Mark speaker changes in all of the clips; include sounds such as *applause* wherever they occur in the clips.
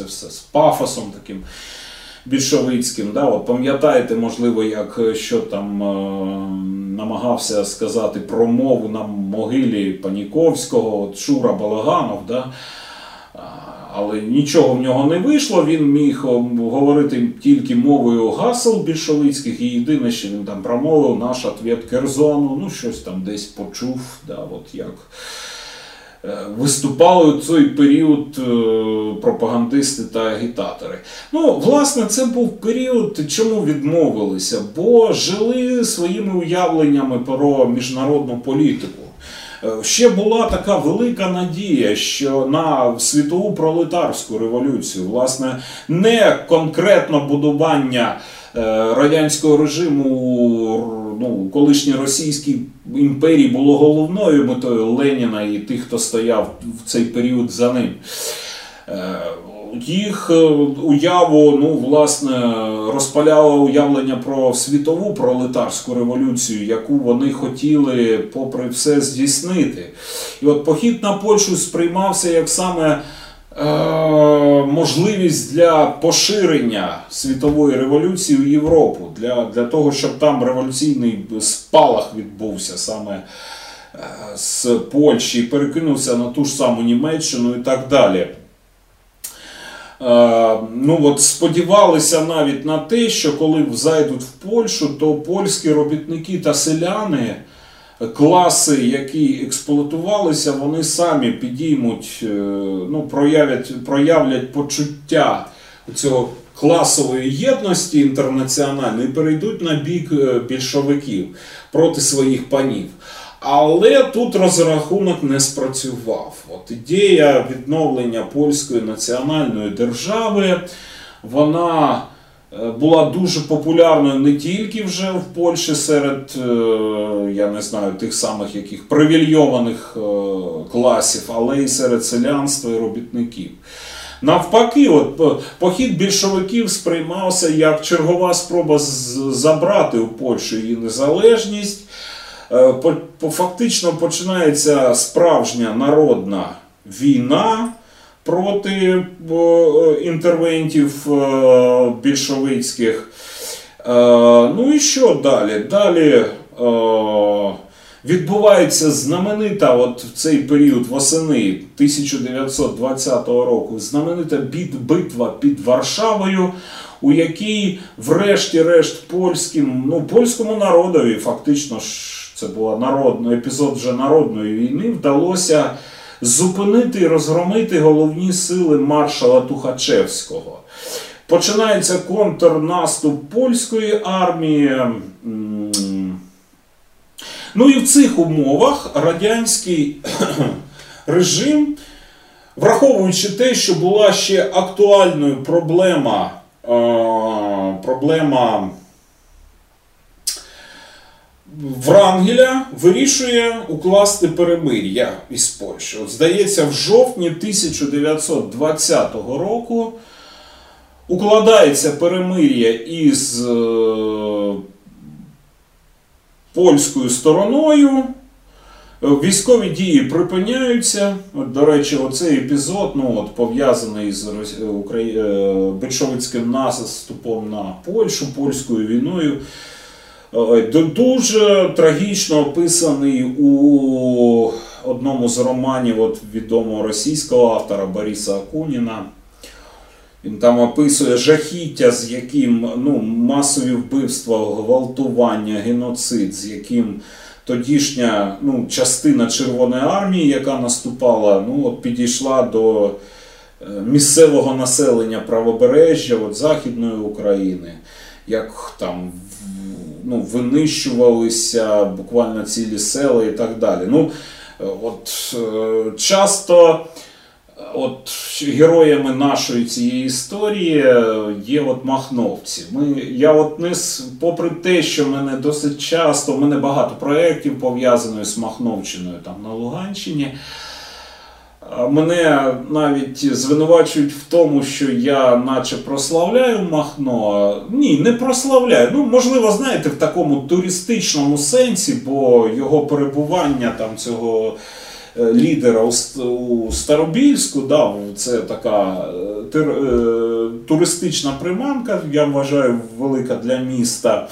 Speaker 1: це все з пафосом таким більшовицьким. Да? От Пам'ятаєте, можливо, як що там е, намагався сказати про мову на могилі Паніковського, от Шура Балаганов. Да? Але нічого в нього не вийшло. Він міг говорити тільки мовою гасел більшовицьких, і єдине, що він там промовив, наш ответ Керзону, ну щось там десь почув. Да, от як е, Виступали у цей період е, пропагандисти та агітатори. Ну, власне, це був період, чому відмовилися, бо жили своїми уявленнями про міжнародну політику. Е, Ще була така велика надія, що на світову пролетарську революцію, власне, не конкретно будування е, радянського режиму, ну, колишній Російській імперії було головною метою Леніна і тих, хто стояв в цей період за ним. Е, Їх е, уяву, ну, власне, розпаляло уявлення про світову пролетарську революцію, яку вони хотіли, попри все, здійснити. І от похід на Польщу сприймався як саме можливість для поширення світової революції в Європу, для, для того, щоб там революційний спалах відбувся саме е, з Польщі, і перекинувся на ту ж саму Німеччину і так далі. Е, ну от Сподівалися навіть на те, що коли зайдуть в Польщу, то польські робітники та селяни, класи, які експлуатувалися, вони самі підіймуть, е, ну, проявлять, проявлять почуття цього класової єдності інтернаціональної і перейдуть на бік е, більшовиків проти своїх панів. Але тут розрахунок не спрацював. От ідея відновлення польської національної держави, вона була дуже популярною не тільки вже в Польщі серед, е, я не знаю, тих самих яких привільйованих е, класів, але й серед селянства і робітників. Навпаки, от похід більшовиків сприймався як чергова спроба забрати у Польщу її незалежність. Фактично починається справжня народна війна проти інтервентів більшовицьких. Е, ну і що далі? Далі відбувається знаменита от в цей період восени 1920 року знаменита битва під Варшавою. У якій, врешті-решт, польським, ну, польському народові, фактично це був епізод вже народної війни, вдалося зупинити і розгромити головні сили маршала Тухачевського. Починається контрнаступ польської армії. Ну і в цих умовах радянський *clears throat* режим, враховуючи те, що була ще актуальною проблема, проблема Врангеля вирішує укласти перемир'я із Польщі. Здається, в жовтні 1920 року укладається перемир'я із е, польською стороною. Військові дії припиняються. До речі, оцей епізод ну, от, пов'язаний з Украї... більшовицьким наступом на Польщу, польською війною. Дуже трагічно описаний у одному з романів от відомого російського автора Бориса Акуніна. Він там описує жахіття, з яким ну, масові вбивства, гвалтування, геноцид, з яким тодішня ну, частина Червоної армії, яка наступала, ну, от підійшла до е, місцевого населення правобережжя от Західної України. Як там ну, винищувалися буквально цілі села і так далі. Ну, от е, Часто от героями нашої цієї історії є от махновці. Ми, Я от не, Попри те, що в мене досить часто, в мене багато проєктів пов'язаних з Махновщиною там на Луганщині. Мене навіть звинувачують в тому, що я наче прославляю Махно. Ні, не прославляю. Ну, можливо, знаєте, в такому туристичному сенсі, бо його перебування там цього е, лідера у, Старобільську. Да, це така е, е, туристична приманка, я вважаю, велика для міста.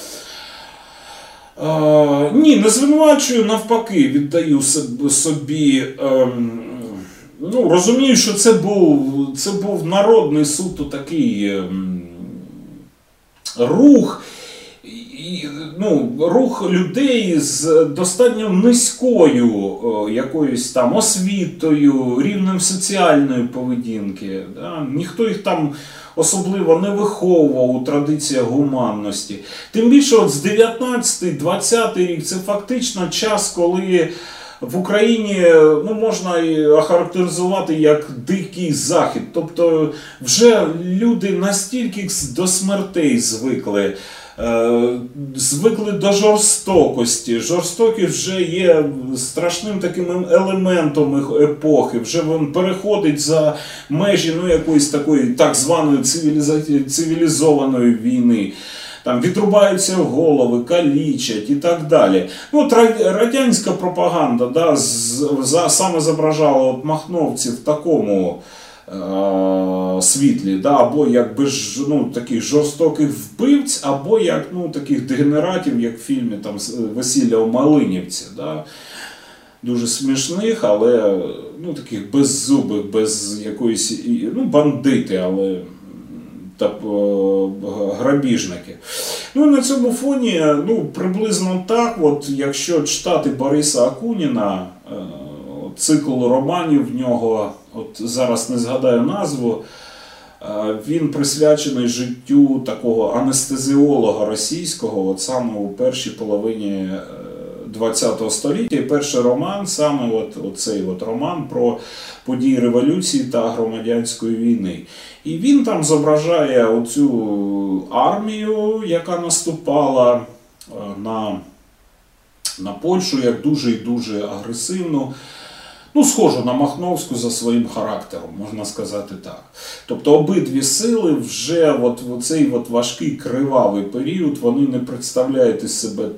Speaker 1: Е, ні, не звинувачую, навпаки, віддаю собі. ем, ну, розумію, що це був, це був народний суто такий ем, рух. Ну, рух людей з достатньо низькою якоюсь там освітою, рівнем соціальної поведінки. Да? Ніхто їх там особливо не виховував у традиціях гуманності. Тим більше, от з 19-20 рік це фактично час, коли в Україні ну, можна і охарактеризувати як дикий захід. Тобто вже люди настільки до смертей звикли. е, Звикли до жорстокості. Жорстокість вже є страшним таким елементом епохи. Вже він переходить за межі ну, якоїсь такої так званої цивілізованої війни. Там відрубаються голови, калічать і так далі. Ну, от радянська пропаганда да, за, саме зображала от махновців в такому е, світлі, да, або як ж, ну, таких жорстоких вбивць, або як ну, таких дегенератів, як в фільмі там, з- Весілля у Малинівці. Да. Дуже смішних, але ну, таких беззубих, без якоїсь ну, бандити, але та е, грабіжники. Ну і на цьому фоні ну, приблизно так, от, якщо читати Бориса Акуніна, е, цикл романів в нього, от зараз не згадаю назву, е, він присвячений життю такого анестезіолога російського, от саме у першій половині 20 століття. І перший роман, саме от, оцей от роман про події революції та громадянської війни. І він там зображає оцю армію, яка наступала е, на, на Польщу як дуже і дуже агресивну. Ну, схожу на Махновську за своїм характером, можна сказати так. Тобто обидві сили вже от в цей от важкий кривавий період вони не представляють із себе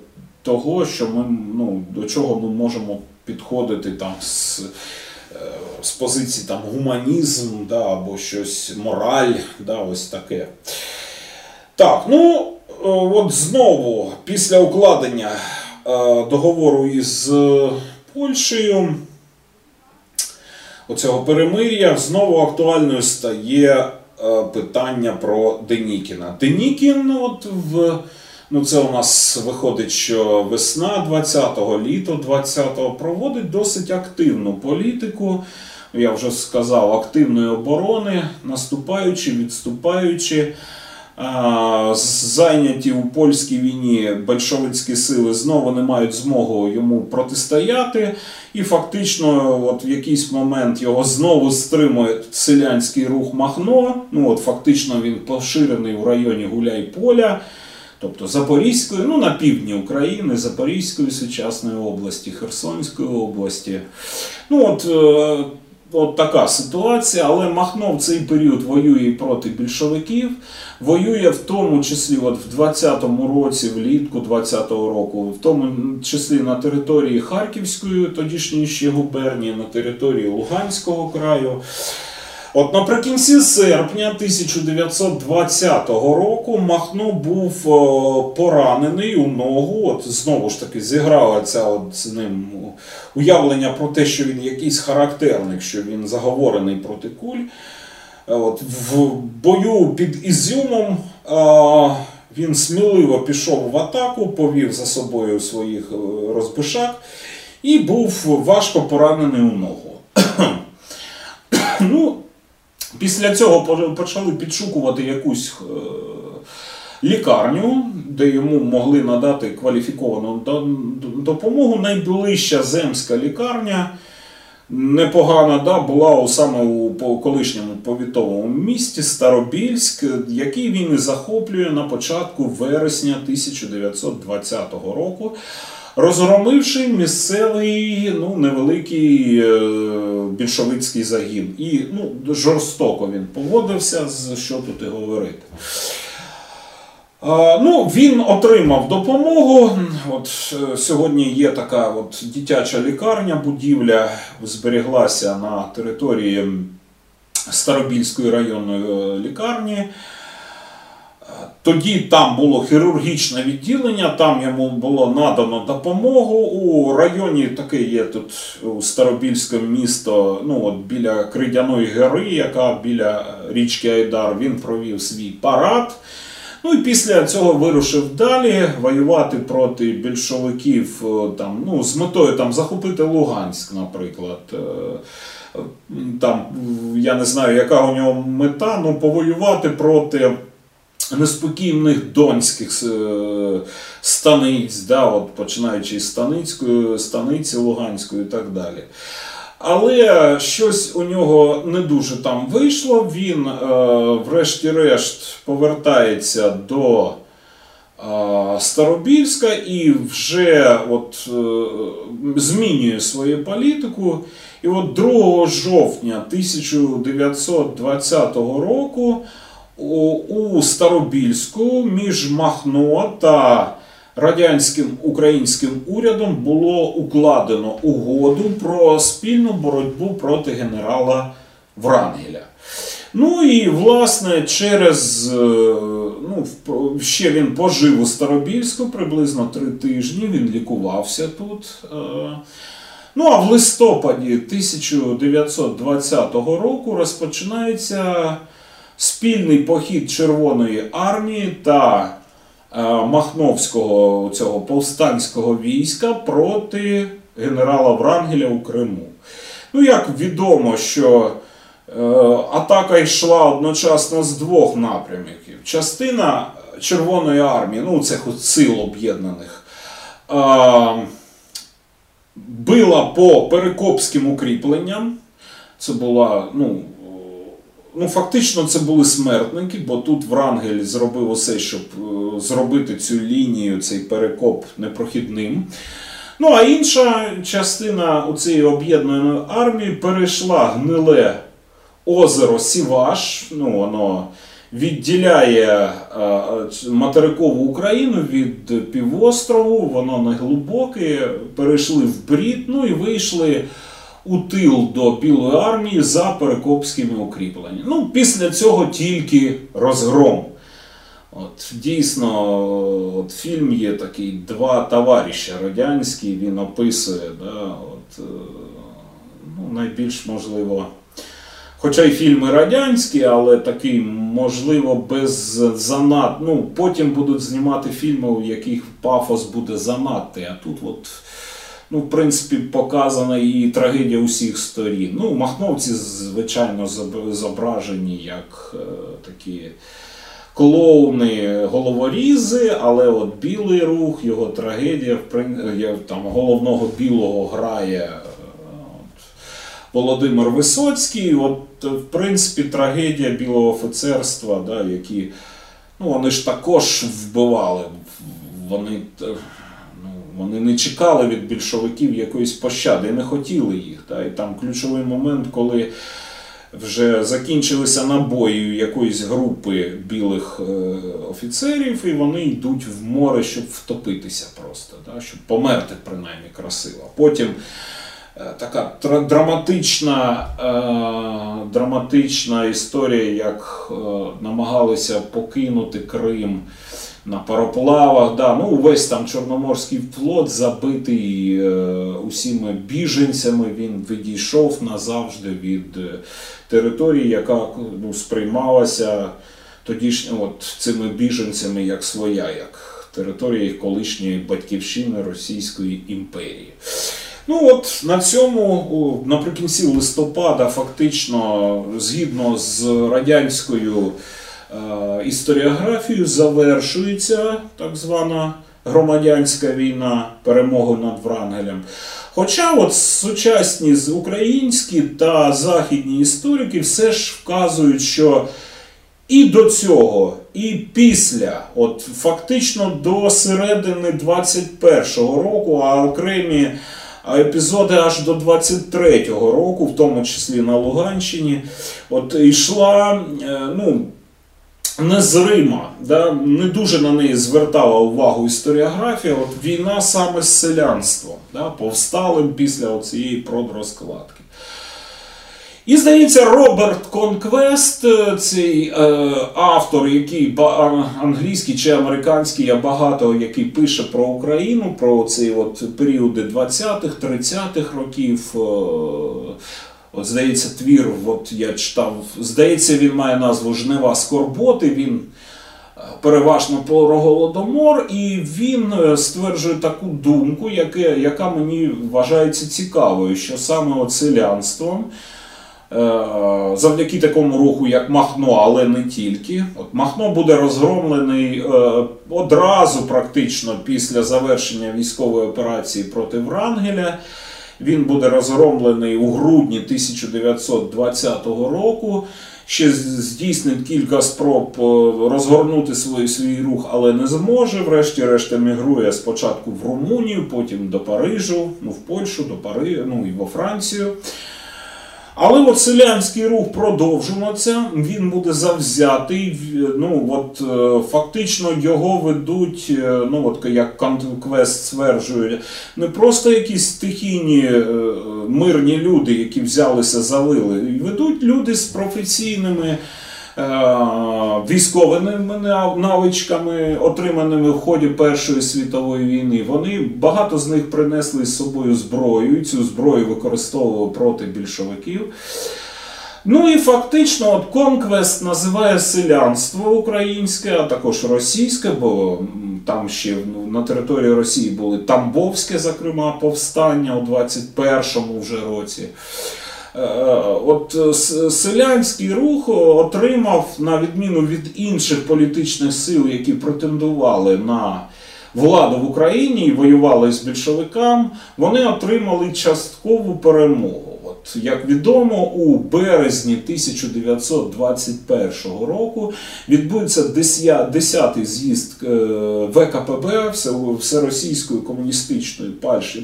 Speaker 1: того, що ми ну, до чого ми можемо підходити там з, е, з позиції там, гуманізм да, або щось мораль, да, ось таке. Так, ну е, от знову після укладення е, договору із Польщею оцього перемир'я знову актуальною стає питання про Денікіна. Денікін, от в ну це у нас виходить, що весна 20-го, літо 20-го проводить досить активну політику. Я вже сказав, активної оборони, наступаючи, відступаючи. Зайняті у польській війні большевицькі сили знову не мають змогу йому протистояти, і фактично, от в якийсь момент його знову стримує селянський рух Махно. Ну от фактично він поширений в районі Гуляй-Поля, тобто Запорізької, ну на півдні України, Запорізької сучасної області, Херсонської області. Ну от. е, От така ситуація, але Махно в цей період воює проти більшовиків, воює в тому числі от в 20-му році, влітку 20-го року, в тому числі на території Харківської, тодішньої ще губернії, на території Луганського краю. От наприкінці серпня 1920 року Махно був поранений у ногу. От знову ж таки зіграла з ним уявлення про те, що він якийсь характерник, що він заговорений проти куль. От, в бою під Ізюмом а, він сміливо пішов в атаку, повів за собою своїх е, розбишак і був важко поранений у ногу. Після цього почали підшукувати якусь е, лікарню, де йому могли надати кваліфіковану допомогу. Найближча земська лікарня непогана да, була у, саме у колишньому повітовому місті Старобільськ, який він і захоплює на початку вересня 1920 року. Розгромивши місцевий ну, невеликий е, більшовицький загін. І ну, жорстоко він поводився, що тут і говорити. Ну, Він отримав допомогу. От е, Сьогодні є така от дитяча лікарня, будівля зберіглася на території Старобільської районної е, лікарні. Тоді там було хірургічне відділення, там йому було надано допомогу. У районі таке є тут Старобільське місто, ну от біля Кридяної гори, яка біля річки Айдар, він провів свій парад. Ну і після цього вирушив далі воювати проти більшовиків е, там, ну, з метою там, захопити Луганськ, наприклад. Е, там, Я не знаю, яка у нього мета, ну повоювати проти неспокійних донських е, станиць, да, от, починаючи з Станицької, станиці Луганської і так далі. Але щось у нього не дуже там вийшло. Він, е, врешті-решт, повертається до е, Старобільська і вже от, е, змінює свою політику. І от 2 жовтня 1920 року у Старобільську між Махно та радянським українським урядом було укладено угоду про спільну боротьбу проти генерала Врангеля. Ну і власне через е, ну, ще він пожив у Старобільську приблизно три тижні. Він лікувався тут. Е. Ну а в листопаді 1920 року розпочинається спільний похід Червоної армії та е, Махновського цього повстанського війська проти генерала Врангеля у Криму. Ну, як відомо, що е, атака йшла одночасно з двох напрямків. Частина Червоної армії, ну цих сил об'єднаних, е, била по перекопським укріпленням. Це була ну, Ну, фактично, це були смертники, бо тут Врангель зробив усе, щоб е, зробити цю лінію, цей перекоп непрохідним. Ну, а інша частина цієї об'єднаної армії перейшла гниле озеро Сіваш. Ну, воно відділяє е, материкову Україну від півострову, воно не глибоке, перейшли в брід, ну і вийшли у тил до Білої армії за перекопськими укріпленнями. Ну, Після цього тільки розгром. От, Дійсно, от фільм є такий два товариша радянські, він описує. да, от, е, ну, найбільш можливо. Хоча й фільми радянські, але такий, можливо, без занад. Ну, Потім будуть знімати фільми, у яких пафос буде занадтий. А тут от ну, в принципі, показана і трагедія усіх сторін. Ну, Махновці, звичайно, зображені як е, такі клоуни головорізи, але от білий рух, його трагедія, там головного білого грає. Е, Володимир Висоцький, от, в принципі, трагедія білого офіцерства, да, які ну, вони ж також вбивали. Вони вони не чекали від більшовиків якоїсь пощади і не хотіли їх. Та? І там ключовий момент, коли вже закінчилися набої якоїсь групи білих е, офіцерів, і вони йдуть в море, щоб втопитися просто, та? щоб померти принаймні красиво. Потім е, така драматична е, драматична історія, як намагалися покинути Крим на пароплавах. Да, ну Увесь там Чорноморський флот забитий е, усіми біженцями. Він відійшов назавжди від е, території, яка ну, сприймалася тоді от, цими біженцями як своя, як територія колишньої батьківщини Російської імперії. Ну от На цьому наприкінці листопада, фактично, згідно з радянською. Е, історіографію завершується так звана громадянська війна перемоги над Врангелем. Хоча от сучасні українські та західні історики все ж вказують, що і до цього, і після, от фактично до середини 21-го року, а окремі епізоди аж до 23-го року, в тому числі на Луганщині, от йшла, незрима, да, не дуже на неї звертала увагу історіографія. От війна саме з селянством, да, повсталим після цієї продрозкладки. І здається, Роберт Конквест, е, цей е, автор, який англійський чи американський, я багато який пише про Україну, про ці періоди 20-х, 30-х років. Е, от, здається, твір, от я читав, здається, він має назву Жнива Скорботи. Він е, переважно про голодомор, і він е, стверджує таку думку, яке, яка мені вважається цікавою, що саме от селянством. Е, завдяки такому руху, як Махно, але не тільки. От Махно буде розгромлений одразу, практично після завершення військової операції проти Врангеля. Він буде розгромлений у грудні 1920 року. Ще здійснить кілька спроб е, розгорнути свій, свій рух, але не зможе. Врешті-решт емігрує спочатку в Румунію, потім до Парижу, ну в Польщу, до Пари, ну і во Францію. Але от селянський рух продовжуватися, він буде завзятий. Ну от е, фактично його ведуть, е, ну от як Конквест стверджує, не просто якісь стихійні е, мирні люди, які взялися завили. Ведуть люди з професійними. Військовими навичками, отриманими в ході Першої світової війни, вони багато з них принесли з собою зброю, і цю зброю використовували проти більшовиків. Ну і фактично, от Конквест називає селянство українське, а також російське, бо там ще ну, на території Росії були Тамбовське, зокрема, повстання у 21-му вже році. Е, от селянський рух отримав, на відміну від інших політичних сил, які претендували на владу в Україні і воювали з більшовиками, вони отримали часткову перемогу. Як відомо, у березні 1921 року відбудеться 10-й з'їзд е, ВКПБ Всеросійської комуністичної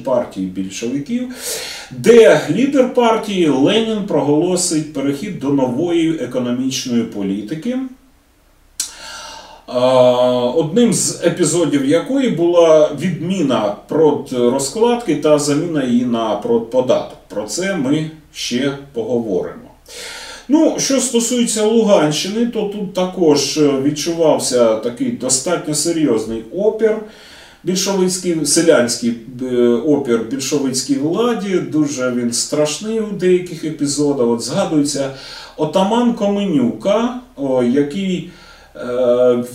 Speaker 1: партії більшовиків, де лідер партії Ленін проголосить перехід до нової економічної політики. Одним з епізодів якої була відміна розкладки та заміна її на податок. Про це ми ще поговоримо. Ну, Що стосується Луганщини, то тут також відчувався такий достатньо серйозний опір. Більшовицький селянський е, опір більшовицькій владі, дуже він страшний у деяких епізодах. От Згадується отаман Коменюка, який Е,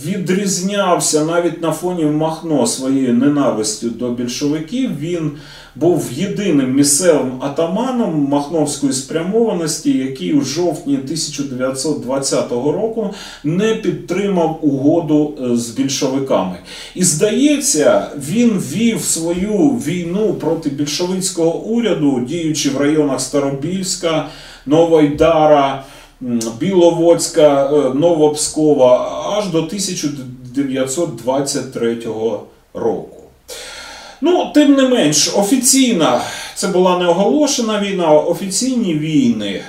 Speaker 1: відрізнявся навіть на фоні Махно своєю ненавистю до більшовиків. Він був єдиним місцевим атаманом Махновської спрямованості, який у жовтні 1920 року не підтримав угоду е, з більшовиками. І здається, він вів свою війну проти більшовицького уряду, діючи в районах Старобільська, Новойдара. Біловодська, е, Новопскова аж до 1923 року. Ну, тим не менш, офіційна, це була не оголошена війна, офіційні війни е,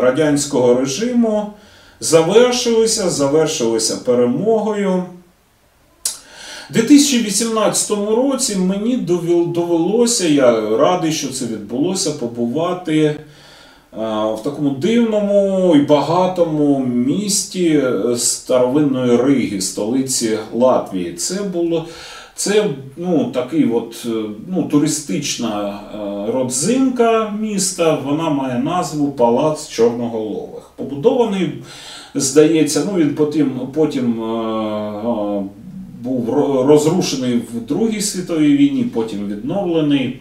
Speaker 1: радянського режиму завершилися, завершилися перемогою. У 2018 році мені довелося, я радий, що це відбулося, побувати в такому дивному і багатому місті старовинної Риги, столиці Латвії. Це було це ну, такий от, ну, туристична родзинка міста. Вона має назву Палац Чорноголових. Побудований, здається, ну він потім потім був розрушений в Другій світовій війні, потім відновлений.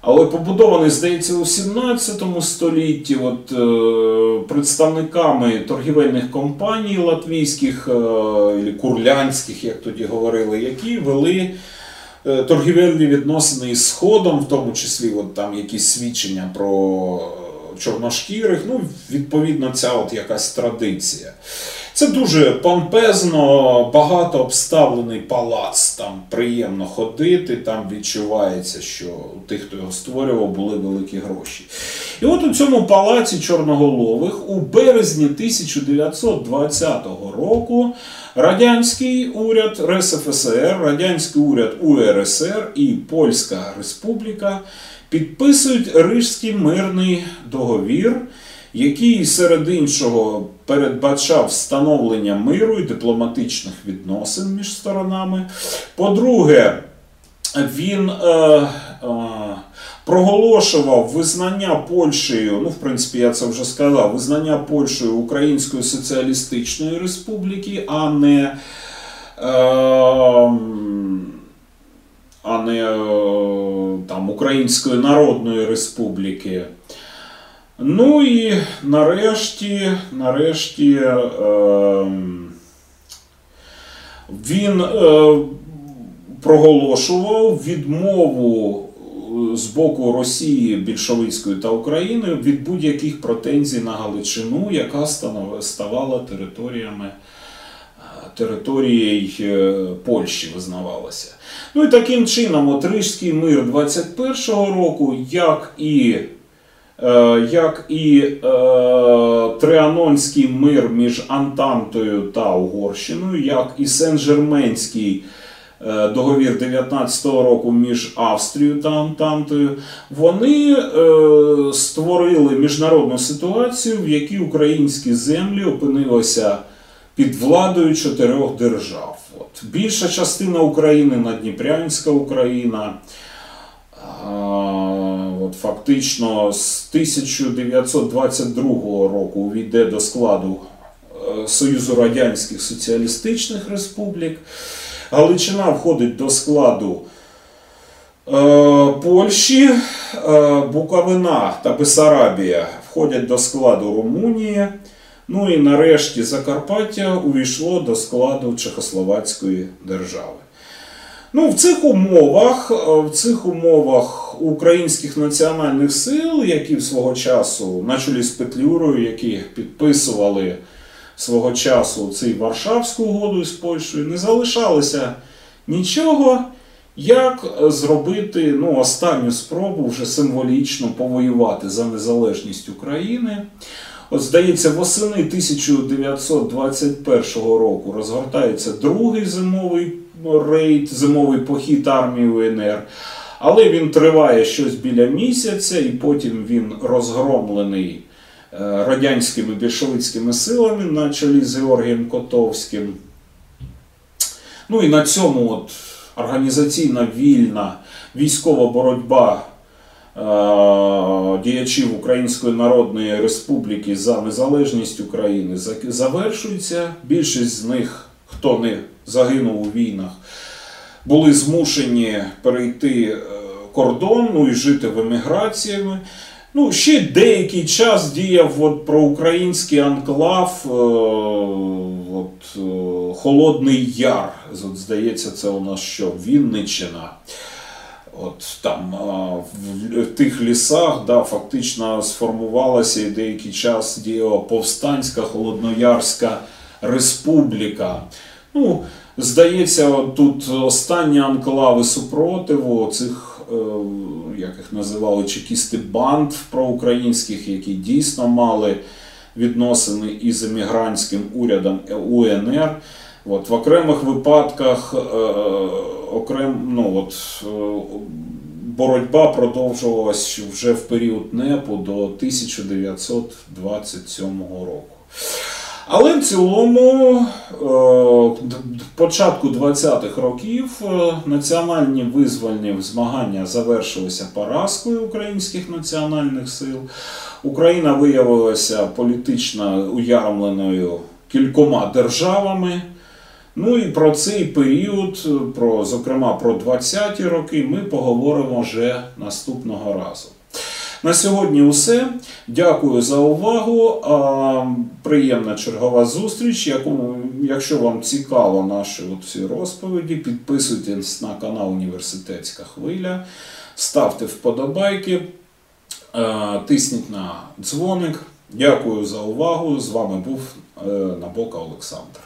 Speaker 1: Але побудований, здається, у 17 столітті от, е, представниками торгівельних компаній латвійських е, курлянських, як тоді говорили, які вели е, торгівельні відносини із Сходом, в тому числі от, там якісь свідчення про чорношкірих. Ну, Відповідно, ця от якась традиція. Це дуже помпезно, багато обставлений палац. Там приємно ходити, там відчувається, що у тих, хто його створював, були великі гроші. І от у цьому палаці чорноголових у березні 1920 року радянський уряд РСФСР, радянський уряд УРСР і Польська Республіка підписують Рижський мирний договір, який серед іншого передбачав встановлення миру і дипломатичних відносин між сторонами. По-друге, він е, е, проголошував визнання Польщею, ну, в принципі, я це вже сказав, визнання Польщею Української Соціалістичної Республіки, а не. Е, а не е, там, Української Народної Республіки. Ну і нарешті, нарешті е, він е, проголошував відмову е, з боку Росії більшовицької та України від будь-яких претензій на Галичину, яка ставала територіями е, територією е, Польщі визнавалася. Ну і таким чином, от Рижський мир 21-го року, як і як і е, Трианонський мир між Антантою та Угорщиною, як і Сен-Жерменський е, договір 19-го року між Австрією та Антантою, вони е, створили міжнародну ситуацію, в якій українські землі опинилися під владою чотирьох держав. От. Більша частина України Надніпрянська Україна. Фактично з 1922 року увійде до складу е, Союзу Радянських Соціалістичних Республік. Галичина входить до складу е, Польщі, е, Буковина та Бесарабія входять до складу Румунії. Ну і нарешті Закарпаття увійшло до складу Чехословацької держави. Ну, в цих умовах, в цих умовах українських національних сил, які свого часу, на чолі з Петлюрою, які підписували свого часу цей Варшавську угоду з Польщею, не залишалося нічого, як зробити ну, останню спробу вже символічно повоювати за незалежність України. От, здається, восени 1921 року розгортається другий зимовий рейд, зимовий похід армії УНР. Але він триває щось біля місяця, і потім він розгромлений е, радянськими більшовицькими силами на чолі з Георгієм Котовським. Ну і на цьому от організаційна вільна військова боротьба е, діячів Української Народної Республіки за незалежність України завершується. Більшість з них, хто не загинув у війнах, були змушені перейти е, кордон ну, і жити в еміграціями. Ну, ще деякий час діяв от проукраїнський анклав, е, от, е, Холодний Яр. От, здається, це у нас що? Вінниччина. От там в тих лісах да, фактично сформувалася і деякий час діяла повстанська Холодноярська республіка. Ну, здається, тут останні анклави супротиву цих, е, як їх називали, чекісти банд проукраїнських, які дійсно мали відносини із емігрантським урядом УНР. От, в окремих випадках е, окрем, ну, от, е, боротьба продовжувалась вже в період НЕПу до 1927 року. Але в цілому, е, початку 20-х років е, національні визвольні змагання завершилися поразкою українських національних сил. Україна виявилася політично уярмленою кількома державами. Ну і про цей період, про, зокрема про 20-ті роки, ми поговоримо вже наступного разу. На сьогодні усе. Дякую за увагу. Приємна чергова зустріч. Якщо вам цікаво наші ці розповіді, підписуйтесь на канал Університетська хвиля, ставте вподобайки, тисніть на дзвоник. Дякую за увагу. З вами був е, Набока Олександр.